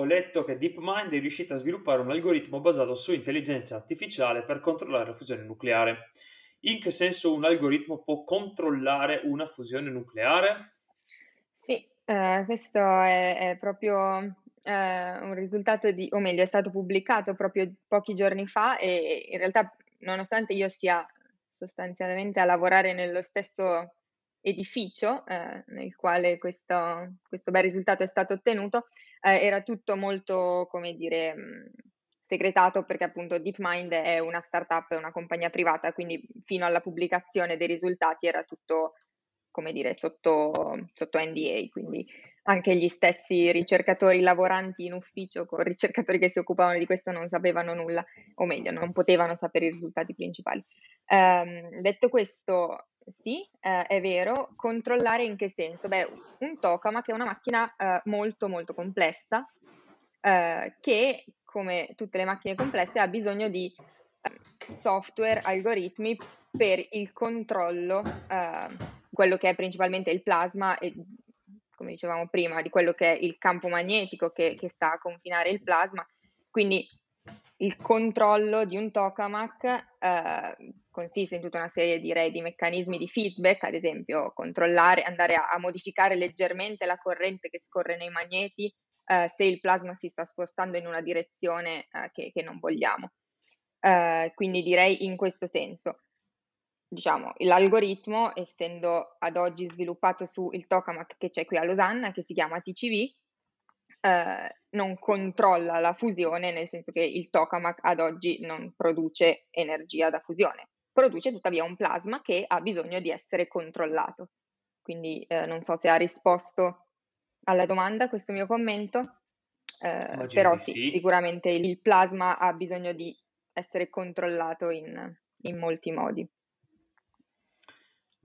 ho letto che DeepMind è riuscita a sviluppare un algoritmo basato su intelligenza artificiale per controllare la fusione nucleare. In che senso un algoritmo può controllare una fusione nucleare? Sì, eh, questo è, è proprio eh, un risultato di, o meglio, è stato pubblicato proprio pochi giorni fa e in realtà, nonostante io sia sostanzialmente a lavorare nello stesso edificio eh, nel quale questo, questo, bel risultato è stato ottenuto, eh, era tutto molto, come dire, mh, segretato perché appunto DeepMind è una startup, è una compagnia privata, quindi fino alla pubblicazione dei risultati era tutto, come dire, sotto, sotto NDA, quindi anche gli stessi ricercatori lavoranti in ufficio con ricercatori che si occupavano di questo non sapevano nulla, o meglio, non potevano sapere i risultati principali. Um, detto questo, sì, eh, è vero. Controllare in che senso? Beh, un tokamak è una macchina eh, molto molto complessa eh, che, come tutte le macchine complesse, ha bisogno di eh, software, algoritmi per il controllo, eh, quello che è principalmente il plasma e come dicevamo prima, di quello che è il campo magnetico che, che sta a confinare il plasma. Quindi il controllo di un tokamak eh, consiste in tutta una serie direi, di meccanismi di feedback, ad esempio controllare, andare a, a modificare leggermente la corrente che scorre nei magneti eh, se il plasma si sta spostando in una direzione eh, che, che, non vogliamo. Eh, quindi direi in questo senso diciamo, l'algoritmo, essendo ad oggi sviluppato sul tokamak che c'è qui a Losanna, che si chiama TCV, eh, non controlla la fusione, nel senso che il tokamak ad oggi non produce energia da fusione, produce tuttavia un plasma che ha bisogno di essere controllato. Quindi eh, non so se ha risposto alla domanda questo mio commento, eh, però sì, sì, sicuramente il plasma ha bisogno di essere controllato in, in molti modi.